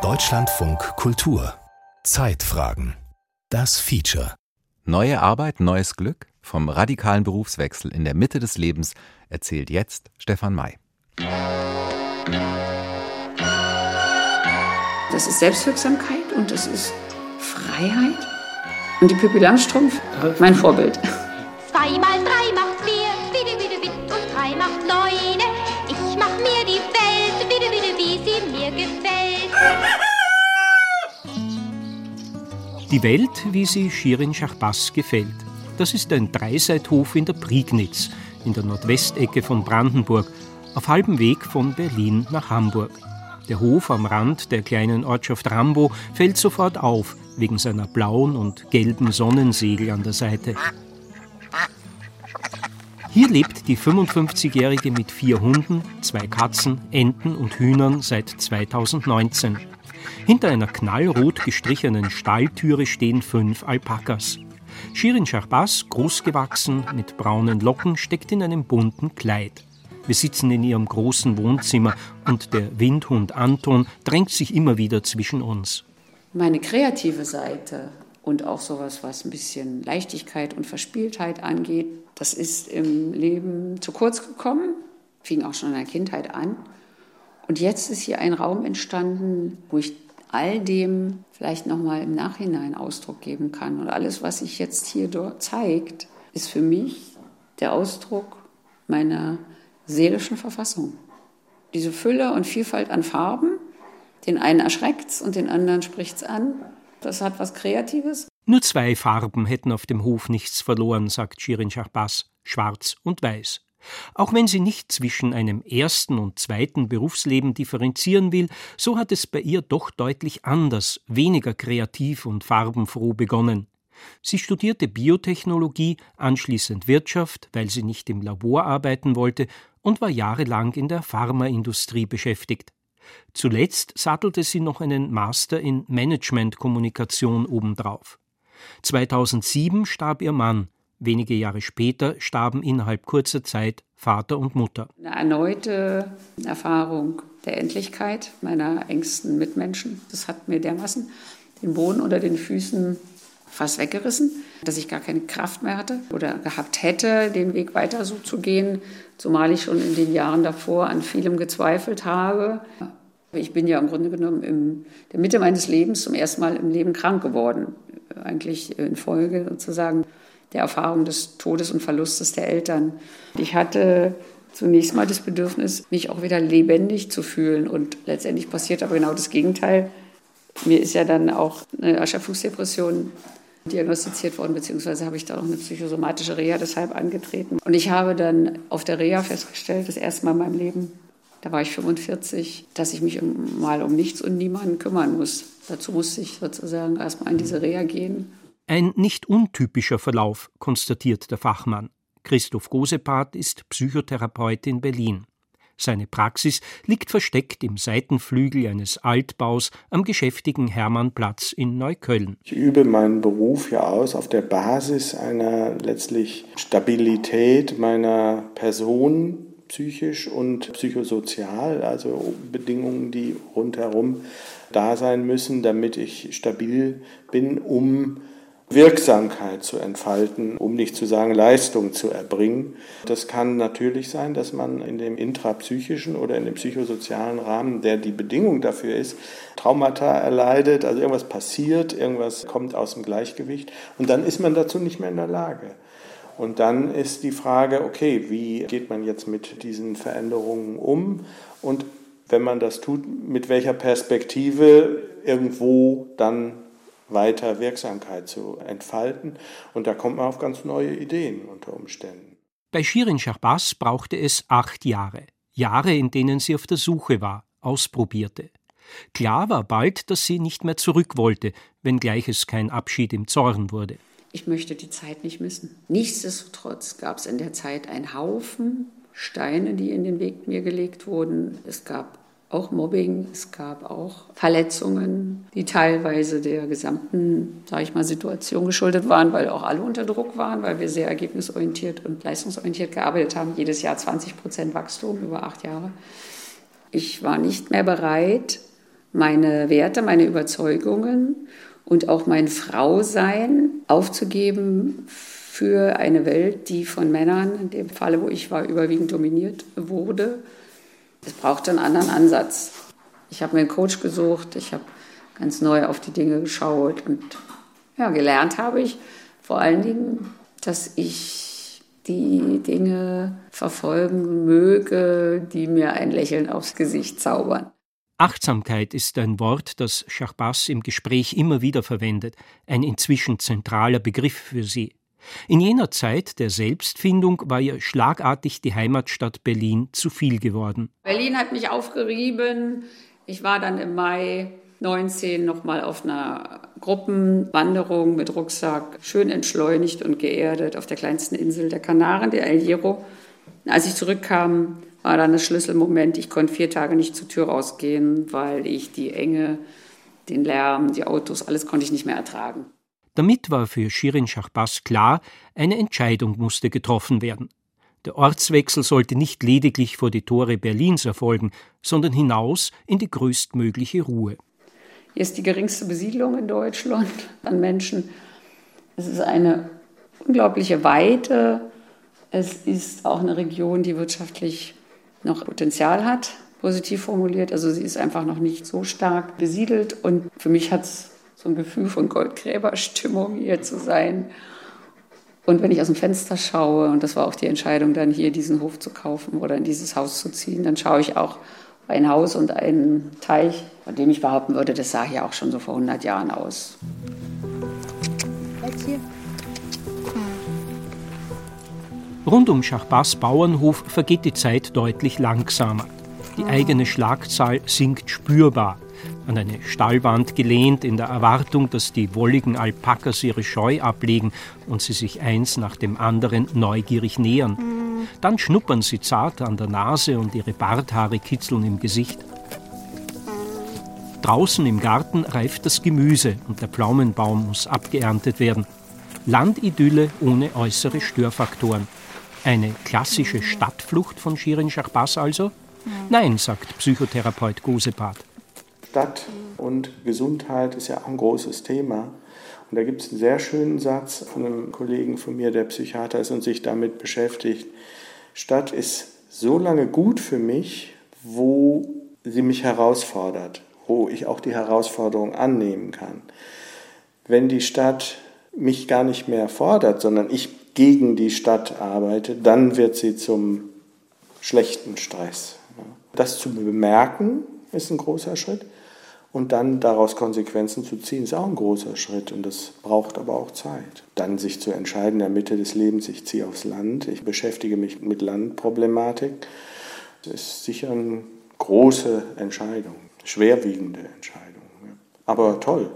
Deutschlandfunk Kultur Zeitfragen Das Feature Neue Arbeit, neues Glück? Vom radikalen Berufswechsel in der Mitte des Lebens erzählt jetzt Stefan May. Das ist Selbstwirksamkeit und das ist Freiheit. Und die Pippi Langstrumpf, mein Vorbild. Zwei Die Welt, wie sie Shirin Schachbass gefällt. Das ist ein Dreiseithof in der Prignitz, in der Nordwestecke von Brandenburg, auf halbem Weg von Berlin nach Hamburg. Der Hof am Rand der kleinen Ortschaft Rambo fällt sofort auf, wegen seiner blauen und gelben Sonnensegel an der Seite. Hier lebt die 55-Jährige mit vier Hunden, zwei Katzen, Enten und Hühnern seit 2019. Hinter einer knallrot gestrichenen Stalltüre stehen fünf Alpakas. Shirin Shahbaz, großgewachsen, mit braunen Locken, steckt in einem bunten Kleid. Wir sitzen in ihrem großen Wohnzimmer und der Windhund Anton drängt sich immer wieder zwischen uns. Meine kreative Seite und auch sowas, was ein bisschen Leichtigkeit und Verspieltheit angeht, das ist im Leben zu kurz gekommen, fing auch schon in der Kindheit an. Und jetzt ist hier ein Raum entstanden, wo ich all dem vielleicht nochmal im Nachhinein Ausdruck geben kann. Und alles, was sich jetzt hier dort zeigt, ist für mich der Ausdruck meiner seelischen Verfassung. Diese Fülle und Vielfalt an Farben, den einen erschreckt es und den anderen spricht es an. Das hat was Kreatives. Nur zwei Farben hätten auf dem Hof nichts verloren, sagt Shirin Shahbaz, schwarz und weiß. Auch wenn sie nicht zwischen einem ersten und zweiten Berufsleben differenzieren will, so hat es bei ihr doch deutlich anders, weniger kreativ und farbenfroh begonnen. Sie studierte Biotechnologie, anschließend Wirtschaft, weil sie nicht im Labor arbeiten wollte, und war jahrelang in der Pharmaindustrie beschäftigt. Zuletzt sattelte sie noch einen Master in Managementkommunikation obendrauf. 2007 starb ihr Mann. Wenige Jahre später starben innerhalb kurzer Zeit Vater und Mutter. Eine erneute Erfahrung der Endlichkeit meiner engsten Mitmenschen. Das hat mir dermaßen den Boden unter den Füßen fast weggerissen, dass ich gar keine Kraft mehr hatte oder gehabt hätte, den Weg weiter so zu gehen, zumal ich schon in den Jahren davor an vielem gezweifelt habe. Ich bin ja im Grunde genommen in der Mitte meines Lebens zum ersten Mal im Leben krank geworden, eigentlich infolge sozusagen der Erfahrung des Todes und Verlustes der Eltern. Ich hatte zunächst mal das Bedürfnis, mich auch wieder lebendig zu fühlen und letztendlich passiert aber genau das Gegenteil. Mir ist ja dann auch eine Erschöpfungsdepression diagnostiziert worden, beziehungsweise habe ich da auch eine psychosomatische Reha deshalb angetreten. Und ich habe dann auf der Reha festgestellt, das erste Mal in meinem Leben, da war ich 45, dass ich mich mal um nichts und niemanden kümmern muss. Dazu musste ich sozusagen erstmal in diese Reha gehen. Ein nicht untypischer Verlauf, konstatiert der Fachmann. Christoph Gosepart ist Psychotherapeut in Berlin. Seine Praxis liegt versteckt im Seitenflügel eines Altbaus am geschäftigen Hermannplatz in Neukölln. Ich übe meinen Beruf ja aus auf der Basis einer letztlich Stabilität meiner Person, psychisch und psychosozial, also Bedingungen, die rundherum da sein müssen, damit ich stabil bin, um Wirksamkeit zu entfalten, um nicht zu sagen Leistung zu erbringen. Das kann natürlich sein, dass man in dem intrapsychischen oder in dem psychosozialen Rahmen, der die Bedingung dafür ist, Traumata erleidet, also irgendwas passiert, irgendwas kommt aus dem Gleichgewicht und dann ist man dazu nicht mehr in der Lage. Und dann ist die Frage, okay, wie geht man jetzt mit diesen Veränderungen um und wenn man das tut, mit welcher Perspektive irgendwo dann weiter Wirksamkeit zu entfalten. Und da kommt man auf ganz neue Ideen unter Umständen. Bei Shirin Shahbaz brauchte es acht Jahre. Jahre, in denen sie auf der Suche war, ausprobierte. Klar war bald, dass sie nicht mehr zurück wollte, wenngleich es kein Abschied im Zorn wurde. Ich möchte die Zeit nicht missen. Nichtsdestotrotz gab es in der Zeit einen Haufen Steine, die in den Weg mir gelegt wurden. Es gab auch Mobbing, es gab auch Verletzungen, die teilweise der gesamten, sage ich mal, Situation geschuldet waren, weil auch alle unter Druck waren, weil wir sehr ergebnisorientiert und leistungsorientiert gearbeitet haben. Jedes Jahr 20 Prozent Wachstum über acht Jahre. Ich war nicht mehr bereit, meine Werte, meine Überzeugungen und auch mein Frausein aufzugeben für eine Welt, die von Männern, in dem Falle, wo ich war, überwiegend dominiert wurde. Es brauchte einen anderen Ansatz. Ich habe mir einen Coach gesucht, ich habe ganz neu auf die Dinge geschaut und ja, gelernt habe ich vor allen Dingen, dass ich die Dinge verfolgen möge, die mir ein Lächeln aufs Gesicht zaubern. Achtsamkeit ist ein Wort, das Schachbass im Gespräch immer wieder verwendet, ein inzwischen zentraler Begriff für sie. In jener Zeit der Selbstfindung war ihr schlagartig die Heimatstadt Berlin zu viel geworden. Berlin hat mich aufgerieben. Ich war dann im Mai 19 nochmal auf einer Gruppenwanderung mit Rucksack, schön entschleunigt und geerdet auf der kleinsten Insel der Kanaren, der El Hierro. Als ich zurückkam, war dann das Schlüsselmoment. Ich konnte vier Tage nicht zur Tür rausgehen, weil ich die Enge, den Lärm, die Autos, alles konnte ich nicht mehr ertragen. Damit war für Shirin Shahbaz klar, eine Entscheidung musste getroffen werden. Der Ortswechsel sollte nicht lediglich vor die Tore Berlins erfolgen, sondern hinaus in die größtmögliche Ruhe. Hier ist die geringste Besiedlung in Deutschland an Menschen. Es ist eine unglaubliche Weite. Es ist auch eine Region, die wirtschaftlich noch Potenzial hat, positiv formuliert. Also sie ist einfach noch nicht so stark besiedelt. Und für mich hat es so ein Gefühl von Goldgräberstimmung hier zu sein. Und wenn ich aus dem Fenster schaue, und das war auch die Entscheidung, dann hier diesen Hof zu kaufen oder in dieses Haus zu ziehen, dann schaue ich auch ein Haus und einen Teich, von dem ich behaupten würde, das sah hier auch schon so vor 100 Jahren aus. Jetzt hier. Rund um Schachbas Bauernhof vergeht die Zeit deutlich langsamer. Die eigene Schlagzahl sinkt spürbar. An eine Stallwand gelehnt, in der Erwartung, dass die wolligen Alpakas ihre Scheu ablegen und sie sich eins nach dem anderen neugierig nähern. Dann schnuppern sie zart an der Nase und ihre Barthaare kitzeln im Gesicht. Draußen im Garten reift das Gemüse und der Pflaumenbaum muss abgeerntet werden. Landidylle ohne äußere Störfaktoren. Eine klassische Stadtflucht von Shirin Shahbaz also? Nein, sagt Psychotherapeut Gosepat. Stadt und Gesundheit ist ja auch ein großes Thema. Und da gibt es einen sehr schönen Satz von einem Kollegen von mir, der Psychiater ist und sich damit beschäftigt. Stadt ist so lange gut für mich, wo sie mich herausfordert, wo ich auch die Herausforderung annehmen kann. Wenn die Stadt mich gar nicht mehr fordert, sondern ich gegen die Stadt arbeitet, dann wird sie zum schlechten Stress. Das zu bemerken ist ein großer Schritt und dann daraus Konsequenzen zu ziehen, ist auch ein großer Schritt und das braucht aber auch Zeit. Dann sich zu entscheiden in der Mitte des Lebens, ich ziehe aufs Land, ich beschäftige mich mit Landproblematik, das ist sicher eine große Entscheidung, schwerwiegende Entscheidung. Aber toll,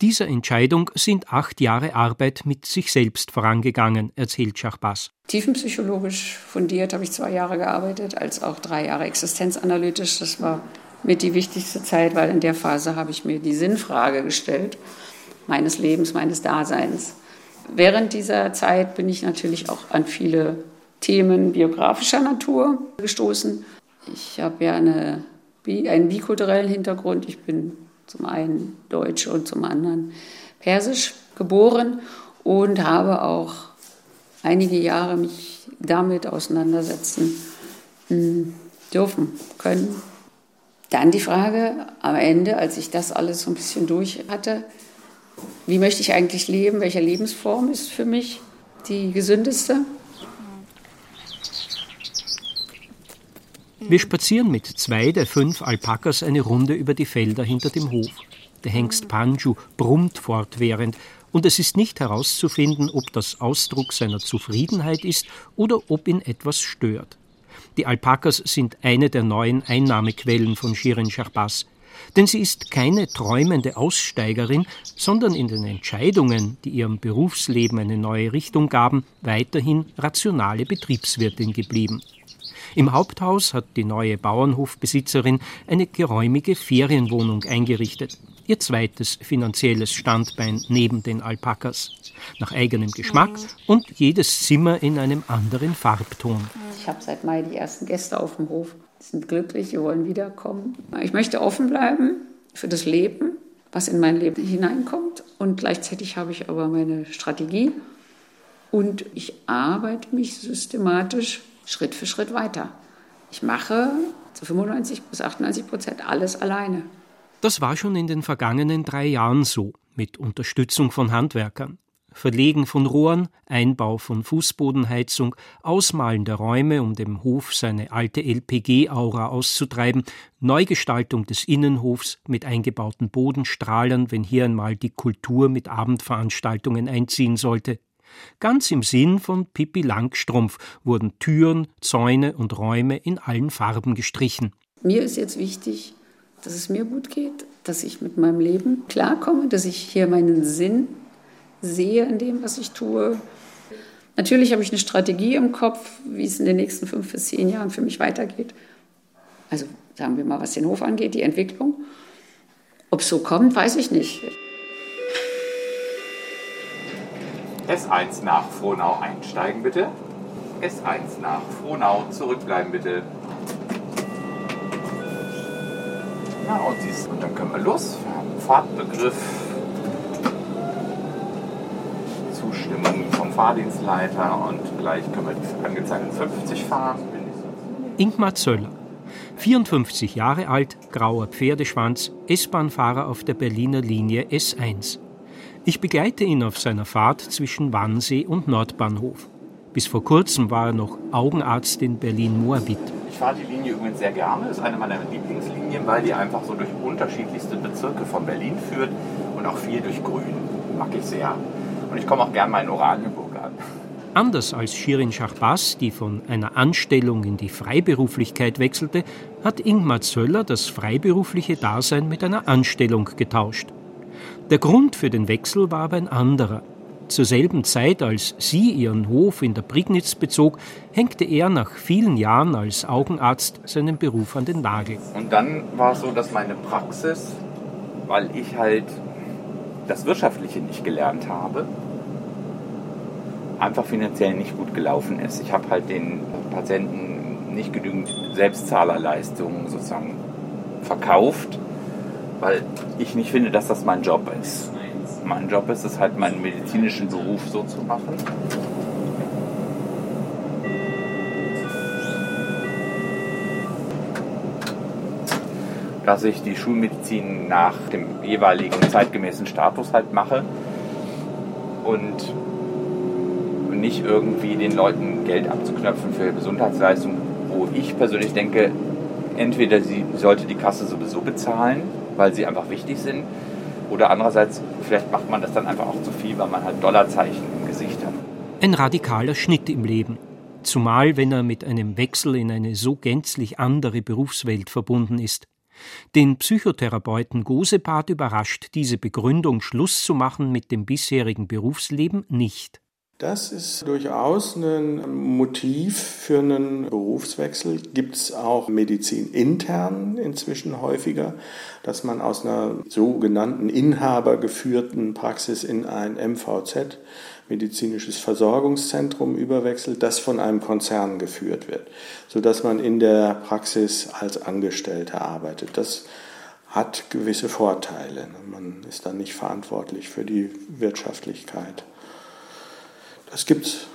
dieser Entscheidung sind acht Jahre Arbeit mit sich selbst vorangegangen, erzählt Schachbas. Tiefenpsychologisch fundiert habe ich zwei Jahre gearbeitet, als auch drei Jahre existenzanalytisch. Das war mit die wichtigste Zeit, weil in der Phase habe ich mir die Sinnfrage gestellt, meines Lebens, meines Daseins. Während dieser Zeit bin ich natürlich auch an viele Themen biografischer Natur gestoßen. Ich habe ja eine, einen bikulturellen Hintergrund. Ich bin zum einen Deutsch und zum anderen Persisch geboren und habe auch einige Jahre mich damit auseinandersetzen hm, dürfen, können. Dann die Frage am Ende, als ich das alles so ein bisschen durch hatte, wie möchte ich eigentlich leben? Welche Lebensform ist für mich die gesündeste? Wir spazieren mit zwei der fünf Alpakas eine Runde über die Felder hinter dem Hof. Der Hengst Panju brummt fortwährend, und es ist nicht herauszufinden, ob das Ausdruck seiner Zufriedenheit ist oder ob ihn etwas stört. Die Alpakas sind eine der neuen Einnahmequellen von Shirin Shahbaz. Denn sie ist keine träumende Aussteigerin, sondern in den Entscheidungen, die ihrem Berufsleben eine neue Richtung gaben, weiterhin rationale Betriebswirtin geblieben. Im Haupthaus hat die neue Bauernhofbesitzerin eine geräumige Ferienwohnung eingerichtet. Ihr zweites finanzielles Standbein neben den Alpakas. Nach eigenem Geschmack und jedes Zimmer in einem anderen Farbton. Ich habe seit Mai die ersten Gäste auf dem Hof. sind glücklich, wir wollen wiederkommen. Ich möchte offen bleiben für das Leben, was in mein Leben hineinkommt. Und gleichzeitig habe ich aber meine Strategie und ich arbeite mich systematisch Schritt für Schritt weiter. Ich mache zu 95 bis 98 Prozent alles alleine. Das war schon in den vergangenen drei Jahren so, mit Unterstützung von Handwerkern. Verlegen von Rohren, Einbau von Fußbodenheizung, Ausmalen der Räume, um dem Hof seine alte LPG-Aura auszutreiben, Neugestaltung des Innenhofs mit eingebauten Bodenstrahlern, wenn hier einmal die Kultur mit Abendveranstaltungen einziehen sollte. Ganz im Sinn von Pippi Langstrumpf wurden Türen, Zäune und Räume in allen Farben gestrichen. Mir ist jetzt wichtig, dass es mir gut geht, dass ich mit meinem Leben klarkomme, dass ich hier meinen Sinn sehe in dem, was ich tue. Natürlich habe ich eine Strategie im Kopf, wie es in den nächsten fünf bis zehn Jahren für mich weitergeht. Also sagen wir mal, was den Hof angeht, die Entwicklung. Ob es so kommt, weiß ich nicht. S1 nach Frohnau einsteigen bitte. S1 nach Frohnau zurückbleiben bitte. Ja, und, siehst, und dann können wir los. Wir haben Fahrtbegriff Zustimmung vom Fahrdienstleiter und gleich können wir die angezeigten 50 fahren. Ingmar Zöller, 54 Jahre alt, grauer Pferdeschwanz, S-Bahn-Fahrer auf der Berliner Linie S1. Ich begleite ihn auf seiner Fahrt zwischen Wannsee und Nordbahnhof. Bis vor kurzem war er noch Augenarzt in Berlin-Moabit. Ich fahre die Linie übrigens sehr gerne. Das ist eine meiner Lieblingslinien, weil die einfach so durch unterschiedlichste Bezirke von Berlin führt und auch viel durch Grün. Mag ich sehr. Und ich komme auch gern mal in Oranienburg an. Anders als Shirin Schachbas, die von einer Anstellung in die Freiberuflichkeit wechselte, hat Ingmar Zöller das freiberufliche Dasein mit einer Anstellung getauscht. Der Grund für den Wechsel war aber ein anderer. Zur selben Zeit, als sie ihren Hof in der Prignitz bezog, hängte er nach vielen Jahren als Augenarzt seinen Beruf an den Nagel. Und dann war es so, dass meine Praxis, weil ich halt das Wirtschaftliche nicht gelernt habe, einfach finanziell nicht gut gelaufen ist. Ich habe halt den Patienten nicht genügend Selbstzahlerleistungen sozusagen verkauft, weil ich nicht finde, dass das mein Job ist. Mein Job ist es halt, meinen medizinischen Beruf so zu machen. dass ich die Schulmedizin nach dem jeweiligen zeitgemäßen Status halt mache und nicht irgendwie den Leuten Geld abzuknöpfen für Gesundheitsleistungen, wo ich persönlich denke, entweder sie sollte die Kasse sowieso bezahlen, weil sie einfach wichtig sind, oder andererseits vielleicht macht man das dann einfach auch zu viel, weil man halt Dollarzeichen im Gesicht hat. Ein radikaler Schnitt im Leben. Zumal, wenn er mit einem Wechsel in eine so gänzlich andere Berufswelt verbunden ist. Den Psychotherapeuten Gosepart überrascht diese Begründung, Schluss zu machen mit dem bisherigen Berufsleben nicht. Das ist durchaus ein Motiv für einen Berufswechsel. Gibt es auch Medizin intern inzwischen häufiger, dass man aus einer sogenannten inhabergeführten Praxis in ein MVZ, medizinisches Versorgungszentrum, überwechselt, das von einem Konzern geführt wird, sodass man in der Praxis als Angestellter arbeitet. Das hat gewisse Vorteile. Man ist dann nicht verantwortlich für die Wirtschaftlichkeit. Das gibt es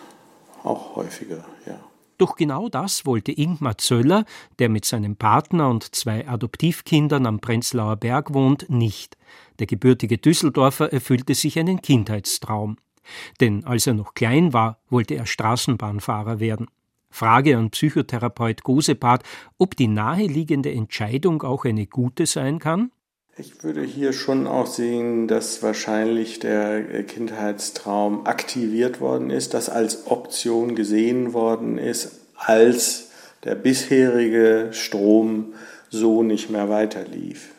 auch häufiger, ja. Doch genau das wollte Ingmar Zöller, der mit seinem Partner und zwei Adoptivkindern am Prenzlauer Berg wohnt, nicht. Der gebürtige Düsseldorfer erfüllte sich einen Kindheitstraum. Denn als er noch klein war, wollte er Straßenbahnfahrer werden. Frage an Psychotherapeut Gosepart, ob die naheliegende Entscheidung auch eine gute sein kann? Ich würde hier schon auch sehen, dass wahrscheinlich der Kindheitstraum aktiviert worden ist, dass als Option gesehen worden ist, als der bisherige Strom so nicht mehr weiterlief.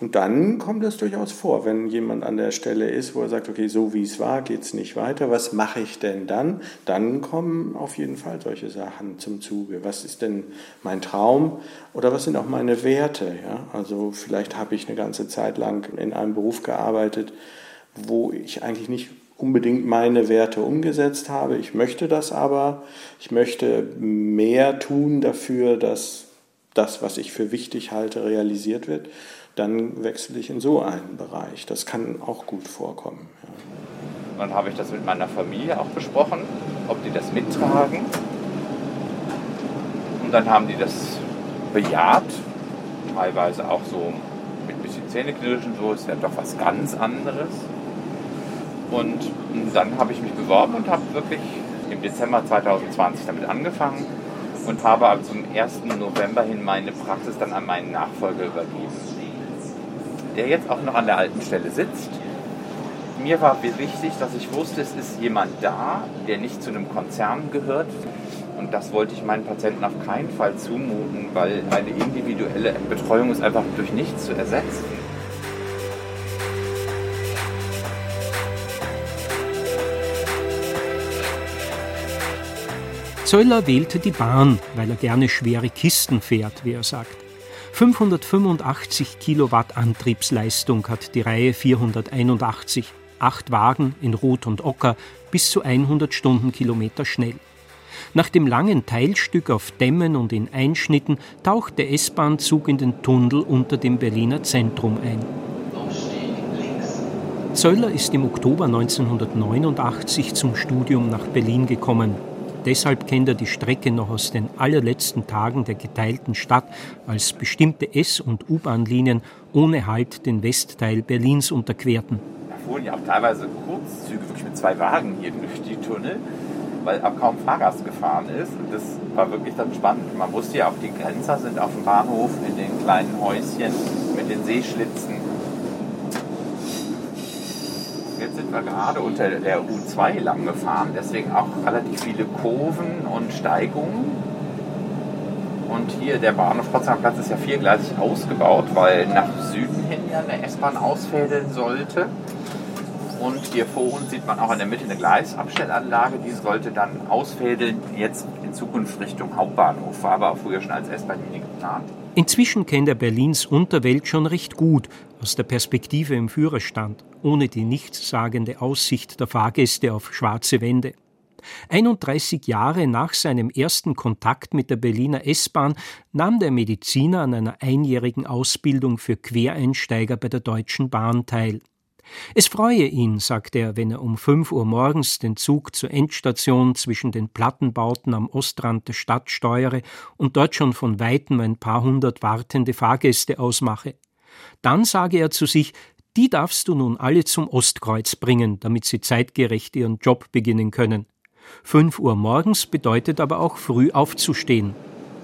Und dann kommt es durchaus vor, wenn jemand an der Stelle ist, wo er sagt, okay, so wie es war, geht es nicht weiter, was mache ich denn dann? Dann kommen auf jeden Fall solche Sachen zum Zuge. Was ist denn mein Traum oder was sind auch meine Werte? Ja? Also vielleicht habe ich eine ganze Zeit lang in einem Beruf gearbeitet, wo ich eigentlich nicht unbedingt meine Werte umgesetzt habe. Ich möchte das aber. Ich möchte mehr tun dafür, dass das, was ich für wichtig halte, realisiert wird, dann wechsle ich in so einen Bereich. Das kann auch gut vorkommen. Ja. Dann habe ich das mit meiner Familie auch besprochen, ob die das mittragen. Und dann haben die das bejaht, teilweise auch so mit ein bisschen Zähneknirschen, so ist ja doch was ganz anderes. Und dann habe ich mich beworben und habe wirklich im Dezember 2020 damit angefangen und habe also zum 1. November hin meine Praxis dann an meinen Nachfolger übergeben, der jetzt auch noch an der alten Stelle sitzt. Mir war wichtig, dass ich wusste, es ist jemand da, der nicht zu einem Konzern gehört. Und das wollte ich meinen Patienten auf keinen Fall zumuten, weil eine individuelle Betreuung ist einfach durch nichts zu ersetzen. Zöller wählte die Bahn, weil er gerne schwere Kisten fährt, wie er sagt. 585 Kilowatt Antriebsleistung hat die Reihe 481, acht Wagen in Rot und Ocker, bis zu 100 Stundenkilometer schnell. Nach dem langen Teilstück auf Dämmen und in Einschnitten taucht der S-Bahn-Zug in den Tunnel unter dem Berliner Zentrum ein. Zöller ist im Oktober 1989 zum Studium nach Berlin gekommen. Deshalb kennt er die Strecke noch aus den allerletzten Tagen der geteilten Stadt, als bestimmte S- und U-Bahn-Linien ohne Halt den Westteil Berlins unterquerten. Da fuhren ja auch teilweise Kurzzüge wirklich mit zwei Wagen hier durch die Tunnel, weil auch kaum Fahrgast gefahren ist. Und das war wirklich dann spannend. Man wusste ja auch, die Grenzer sind auf dem Bahnhof in den kleinen Häuschen mit den Seeschlitzen Jetzt sind wir gerade unter der U2 lang gefahren, deswegen auch relativ viele Kurven und Steigungen. Und hier der Bahnhof Potsdamer Platz ist ja viergleisig ausgebaut, weil nach Süden hin ja eine S-Bahn ausfädeln sollte. Und hier vor uns sieht man auch in der Mitte eine Gleisabstellanlage, die sollte dann ausfädeln, jetzt in Zukunft Richtung Hauptbahnhof, war aber auch früher schon als S-Bahn-Linie geplant. Inzwischen kennt er Berlins Unterwelt schon recht gut aus der Perspektive im Führerstand, ohne die nichtssagende Aussicht der Fahrgäste auf schwarze Wände. 31 Jahre nach seinem ersten Kontakt mit der Berliner S-Bahn nahm der Mediziner an einer einjährigen Ausbildung für Quereinsteiger bei der Deutschen Bahn teil. Es freue ihn, sagt er, wenn er um fünf Uhr morgens den Zug zur Endstation zwischen den Plattenbauten am Ostrand der Stadt steuere und dort schon von weitem ein paar hundert wartende Fahrgäste ausmache. Dann sage er zu sich, die darfst du nun alle zum Ostkreuz bringen, damit sie zeitgerecht ihren Job beginnen können. Fünf Uhr morgens bedeutet aber auch früh aufzustehen.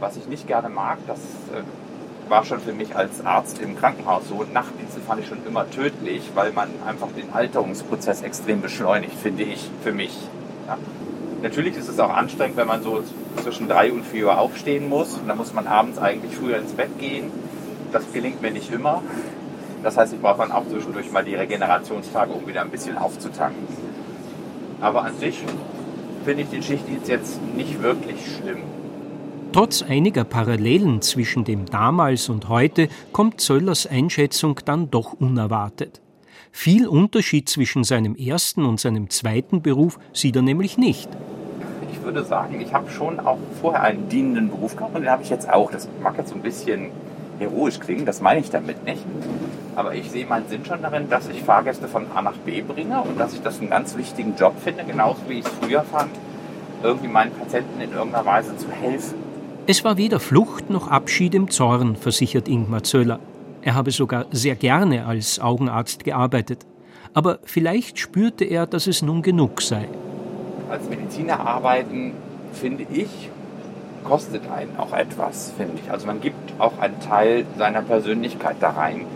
Was ich nicht gerne mag, das äh, war schon für mich als Arzt im Krankenhaus so. Nachtdienste fand ich schon immer tödlich, weil man einfach den Alterungsprozess extrem beschleunigt, finde ich, für mich. Ja. Natürlich ist es auch anstrengend, wenn man so zwischen drei und vier Uhr aufstehen muss. Und dann muss man abends eigentlich früher ins Bett gehen. Das gelingt mir nicht immer. Das heißt, ich brauche dann auch zwischendurch mal die Regenerationstage, um wieder ein bisschen aufzutanken. Aber an sich finde ich den Schichtdienst jetzt nicht wirklich schlimm. Trotz einiger Parallelen zwischen dem damals und heute kommt Zöllers Einschätzung dann doch unerwartet. Viel Unterschied zwischen seinem ersten und seinem zweiten Beruf sieht er nämlich nicht. Ich würde sagen, ich habe schon auch vorher einen dienenden Beruf gehabt und den habe ich jetzt auch. Das mag jetzt so ein bisschen heroisch klingen, das meine ich damit nicht. Aber ich sehe meinen Sinn schon darin, dass ich Fahrgäste von A nach B bringe und dass ich das einen ganz wichtigen Job finde, genauso wie ich es früher fand, irgendwie meinen Patienten in irgendeiner Weise zu helfen. Es war weder Flucht noch Abschied im Zorn, versichert Ingmar Zöller. Er habe sogar sehr gerne als Augenarzt gearbeitet. Aber vielleicht spürte er, dass es nun genug sei. Als Mediziner arbeiten, finde ich, kostet einen auch etwas, finde ich. Also man gibt auch einen Teil seiner Persönlichkeit da rein.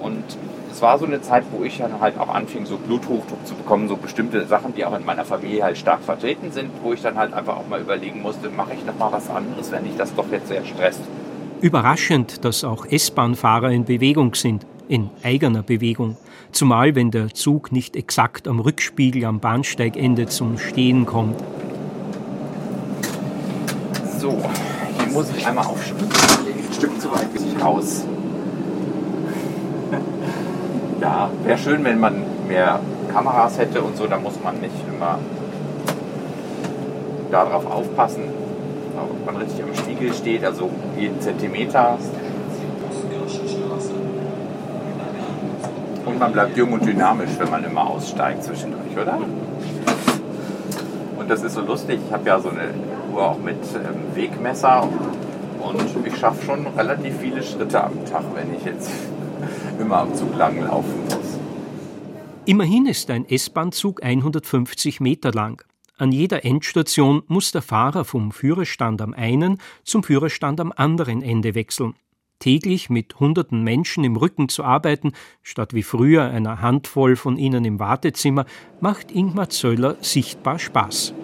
Und es war so eine Zeit, wo ich dann halt auch anfing, so Bluthochdruck zu bekommen, so bestimmte Sachen, die auch in meiner Familie halt stark vertreten sind, wo ich dann halt einfach auch mal überlegen musste, mache ich noch mal was anderes, wenn ich das doch jetzt sehr stresst. Überraschend, dass auch S-Bahn-Fahrer in Bewegung sind, in eigener Bewegung, zumal wenn der Zug nicht exakt am Rückspiegel am Bahnsteigende zum Stehen kommt. So, hier muss ich einmal aufspringen. Ein Stück zu weit bin ich raus. ja, wäre schön, wenn man mehr Kameras hätte und so, da muss man nicht immer darauf aufpassen. ob man richtig am Spiegel steht, also jeden Zentimeter. Und man bleibt jung und dynamisch, wenn man immer aussteigt zwischendurch, oder? Und das ist so lustig. Ich habe ja so eine Uhr auch mit ähm, Wegmesser und ich schaffe schon relativ viele Schritte am Tag, wenn ich jetzt immer am Zug lang laufen muss. Immerhin ist ein S-Bahn-Zug 150 Meter lang. An jeder Endstation muss der Fahrer vom Führerstand am einen zum Führerstand am anderen Ende wechseln. Täglich mit hunderten Menschen im Rücken zu arbeiten, statt wie früher einer Handvoll von ihnen im Wartezimmer, macht Ingmar Zöller sichtbar Spaß.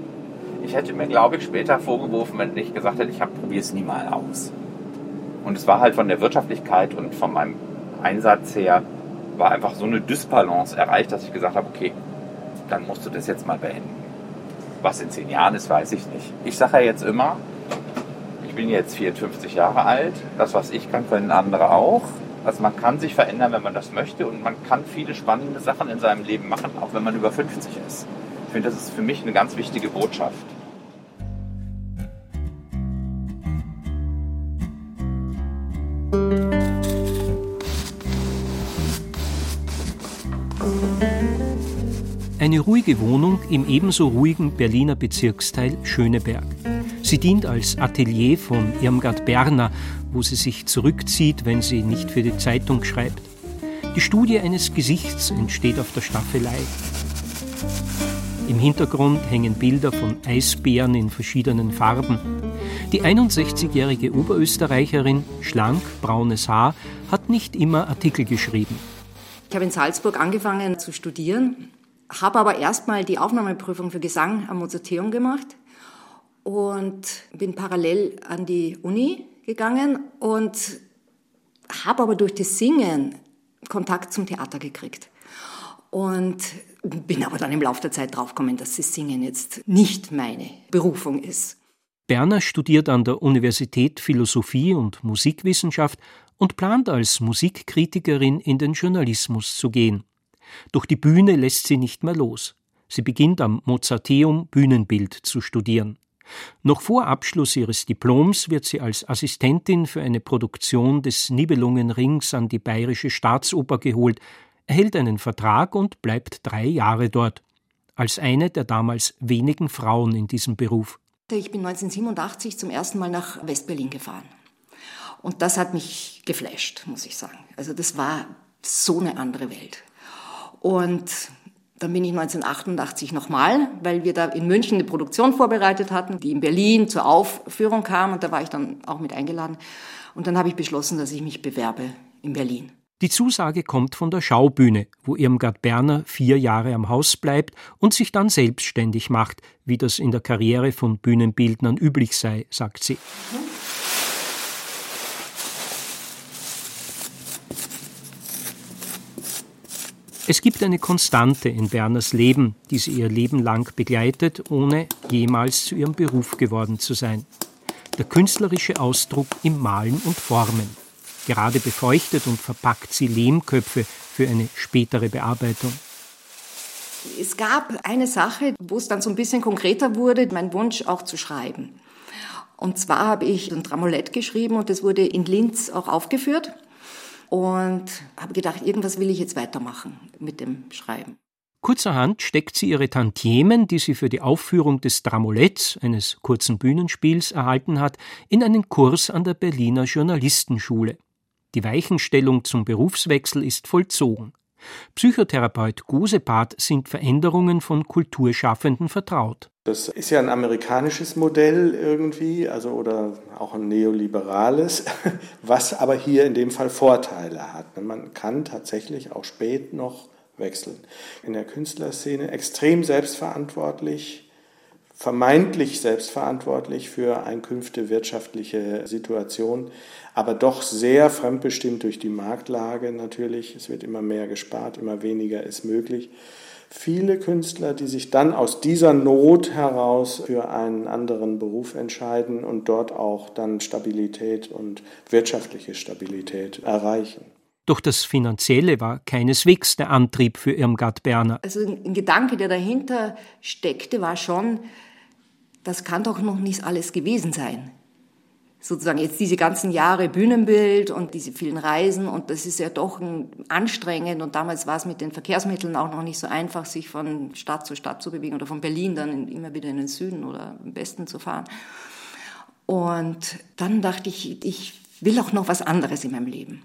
Ich hätte mir, glaube ich, später vorgeworfen, wenn ich gesagt hätte, ich probiere es nie mal aus. Und es war halt von der Wirtschaftlichkeit und von meinem Einsatz her, war einfach so eine Dysbalance erreicht, dass ich gesagt habe, okay, dann musst du das jetzt mal beenden. Was in zehn Jahren ist, weiß ich nicht. Ich sage ja jetzt immer, ich bin jetzt 54 Jahre alt. Das, was ich kann, können andere auch. Also man kann sich verändern, wenn man das möchte und man kann viele spannende Sachen in seinem Leben machen, auch wenn man über 50 ist. Ich finde, das ist für mich eine ganz wichtige Botschaft. Eine ruhige Wohnung im ebenso ruhigen Berliner Bezirksteil Schöneberg. Sie dient als Atelier von Irmgard Berner, wo sie sich zurückzieht, wenn sie nicht für die Zeitung schreibt. Die Studie eines Gesichts entsteht auf der Staffelei. Im Hintergrund hängen Bilder von Eisbären in verschiedenen Farben. Die 61-jährige Oberösterreicherin, schlank, braunes Haar, hat nicht immer Artikel geschrieben. Ich habe in Salzburg angefangen zu studieren, habe aber erstmal die Aufnahmeprüfung für Gesang am Mozarteum gemacht und bin parallel an die Uni gegangen und habe aber durch das Singen Kontakt zum Theater gekriegt. Und bin aber dann im Laufe der Zeit draufgekommen, dass das Singen jetzt nicht meine Berufung ist. Berner studiert an der Universität Philosophie und Musikwissenschaft und plant als Musikkritikerin in den Journalismus zu gehen. Doch die Bühne lässt sie nicht mehr los. Sie beginnt am Mozarteum Bühnenbild zu studieren. Noch vor Abschluss ihres Diploms wird sie als Assistentin für eine Produktion des Nibelungenrings an die Bayerische Staatsoper geholt, erhält einen Vertrag und bleibt drei Jahre dort. Als eine der damals wenigen Frauen in diesem Beruf. Ich bin 1987 zum ersten Mal nach Westberlin gefahren. Und das hat mich geflasht, muss ich sagen. Also das war so eine andere Welt. Und dann bin ich 1988 nochmal, weil wir da in München eine Produktion vorbereitet hatten, die in Berlin zur Aufführung kam und da war ich dann auch mit eingeladen. Und dann habe ich beschlossen, dass ich mich bewerbe in Berlin. Die Zusage kommt von der Schaubühne, wo Irmgard Berner vier Jahre am Haus bleibt und sich dann selbstständig macht, wie das in der Karriere von Bühnenbildnern üblich sei, sagt sie. Es gibt eine Konstante in Berners Leben, die sie ihr Leben lang begleitet, ohne jemals zu ihrem Beruf geworden zu sein. Der künstlerische Ausdruck im Malen und Formen. Gerade befeuchtet und verpackt sie Lehmköpfe für eine spätere Bearbeitung. Es gab eine Sache, wo es dann so ein bisschen konkreter wurde, mein Wunsch auch zu schreiben. Und zwar habe ich ein Tramolett geschrieben und das wurde in Linz auch aufgeführt und habe gedacht, irgendwas will ich jetzt weitermachen mit dem Schreiben. Kurzerhand steckt sie ihre Tantiemen, die sie für die Aufführung des Dramoletts, eines kurzen Bühnenspiels, erhalten hat, in einen Kurs an der Berliner Journalistenschule. Die Weichenstellung zum Berufswechsel ist vollzogen. Psychotherapeut Gosepart sind Veränderungen von Kulturschaffenden vertraut. Das ist ja ein amerikanisches Modell irgendwie, also oder auch ein neoliberales, was aber hier in dem Fall Vorteile hat. Man kann tatsächlich auch spät noch wechseln. In der Künstlerszene extrem selbstverantwortlich, vermeintlich selbstverantwortlich für einkünfte wirtschaftliche Situation, aber doch sehr fremdbestimmt durch die Marktlage natürlich. Es wird immer mehr gespart, immer weniger ist möglich. Viele Künstler, die sich dann aus dieser Not heraus für einen anderen Beruf entscheiden und dort auch dann Stabilität und wirtschaftliche Stabilität erreichen. Doch das Finanzielle war keineswegs der Antrieb für Irmgard Berner. Also ein Gedanke, der dahinter steckte, war schon, das kann doch noch nicht alles gewesen sein. Sozusagen jetzt diese ganzen Jahre Bühnenbild und diese vielen Reisen und das ist ja doch anstrengend und damals war es mit den Verkehrsmitteln auch noch nicht so einfach, sich von Stadt zu Stadt zu bewegen oder von Berlin dann immer wieder in den Süden oder im Westen zu fahren. Und dann dachte ich, ich will auch noch was anderes in meinem Leben.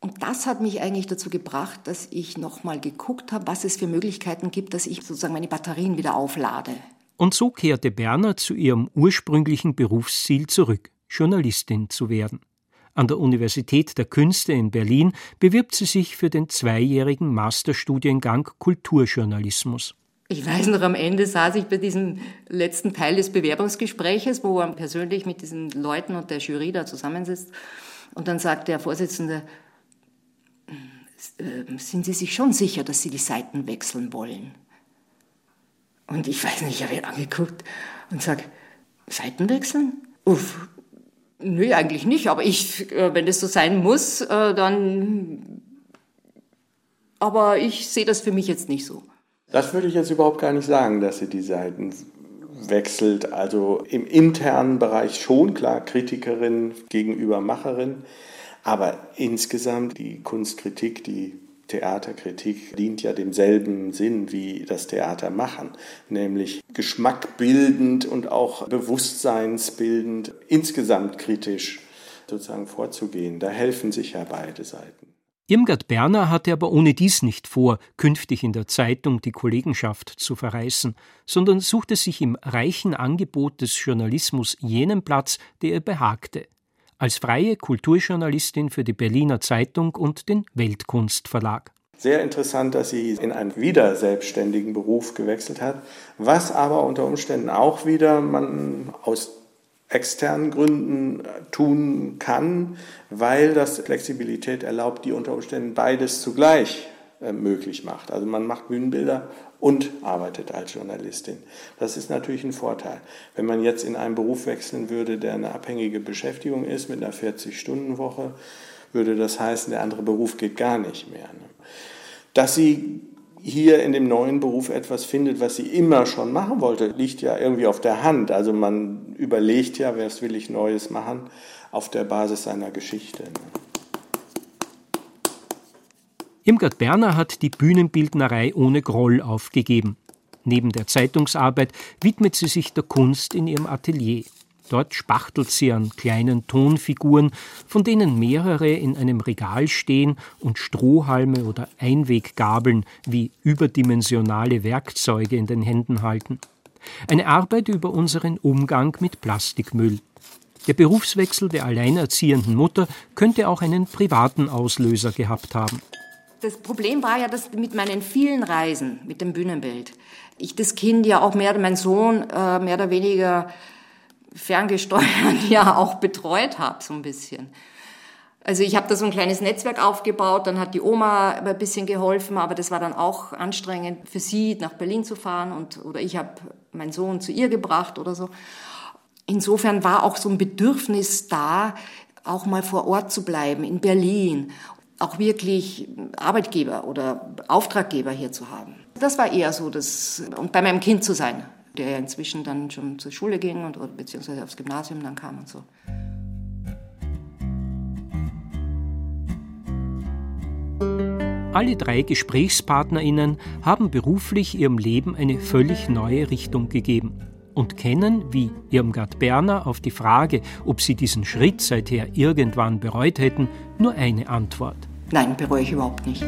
Und das hat mich eigentlich dazu gebracht, dass ich nochmal geguckt habe, was es für Möglichkeiten gibt, dass ich sozusagen meine Batterien wieder auflade. Und so kehrte Berner zu ihrem ursprünglichen Berufsziel zurück, Journalistin zu werden. An der Universität der Künste in Berlin bewirbt sie sich für den zweijährigen Masterstudiengang Kulturjournalismus. Ich weiß noch, am Ende saß ich bei diesem letzten Teil des Bewerbungsgespräches, wo man persönlich mit diesen Leuten und der Jury da zusammensitzt. Und dann sagt der Vorsitzende, äh, sind Sie sich schon sicher, dass Sie die Seiten wechseln wollen? Und ich weiß nicht, ich habe ihn angeguckt und sage, Seiten wechseln? Uff, nö, eigentlich nicht, aber ich, äh, wenn das so sein muss, äh, dann, aber ich sehe das für mich jetzt nicht so. Das würde ich jetzt überhaupt gar nicht sagen, dass sie die Seiten wechselt. Also im internen Bereich schon, klar, Kritikerin gegenüber Macherin. Aber insgesamt die Kunstkritik, die Theaterkritik dient ja demselben Sinn wie das Theater machen, nämlich geschmackbildend und auch bewusstseinsbildend, insgesamt kritisch sozusagen vorzugehen. Da helfen sich ja beide Seiten. Irmgard Berner hatte aber ohne dies nicht vor, künftig in der Zeitung die Kollegenschaft zu verreißen, sondern suchte sich im reichen Angebot des Journalismus jenen Platz, der ihr behagte als freie Kulturjournalistin für die Berliner Zeitung und den Weltkunstverlag. Sehr interessant, dass sie in einen wieder selbstständigen Beruf gewechselt hat, was aber unter Umständen auch wieder man aus externen Gründen tun kann, weil das Flexibilität erlaubt, die unter Umständen beides zugleich äh, möglich macht. Also man macht Bühnenbilder und arbeitet als Journalistin. Das ist natürlich ein Vorteil. Wenn man jetzt in einen Beruf wechseln würde, der eine abhängige Beschäftigung ist mit einer 40-Stunden-Woche, würde das heißen, der andere Beruf geht gar nicht mehr. Ne? Dass sie hier in dem neuen Beruf etwas findet, was sie immer schon machen wollte, liegt ja irgendwie auf der Hand. Also man überlegt ja, was will ich Neues machen, auf der Basis seiner Geschichte. Irmgard Berner hat die Bühnenbildnerei ohne Groll aufgegeben. Neben der Zeitungsarbeit widmet sie sich der Kunst in ihrem Atelier. Dort spachtelt sie an kleinen Tonfiguren, von denen mehrere in einem Regal stehen und Strohhalme oder Einweggabeln wie überdimensionale Werkzeuge in den Händen halten. Eine Arbeit über unseren Umgang mit Plastikmüll. Der Berufswechsel der alleinerziehenden Mutter könnte auch einen privaten Auslöser gehabt haben das Problem war ja, dass mit meinen vielen Reisen mit dem Bühnenbild, ich das Kind ja auch mehr, mein Sohn äh, mehr oder weniger ferngesteuert ja auch betreut habe, so ein bisschen. Also ich habe da so ein kleines Netzwerk aufgebaut, dann hat die Oma ein bisschen geholfen, aber das war dann auch anstrengend für sie, nach Berlin zu fahren und oder ich habe meinen Sohn zu ihr gebracht oder so. Insofern war auch so ein Bedürfnis da, auch mal vor Ort zu bleiben in Berlin auch wirklich Arbeitgeber oder Auftraggeber hier zu haben. Das war eher so, das, und bei meinem Kind zu sein, der ja inzwischen dann schon zur Schule ging und beziehungsweise aufs Gymnasium dann kam und so. Alle drei GesprächspartnerInnen haben beruflich ihrem Leben eine völlig neue Richtung gegeben und kennen, wie Irmgard Berner auf die Frage, ob sie diesen Schritt seither irgendwann bereut hätten, nur eine Antwort. Nein, bereue ich überhaupt nicht.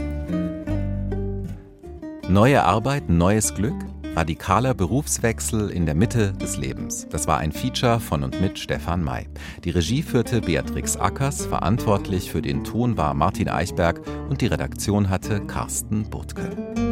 Neue Arbeit, neues Glück? Radikaler Berufswechsel in der Mitte des Lebens. Das war ein Feature von und mit Stefan May. Die Regie führte Beatrix Ackers, verantwortlich für den Ton war Martin Eichberg und die Redaktion hatte Carsten Burtke.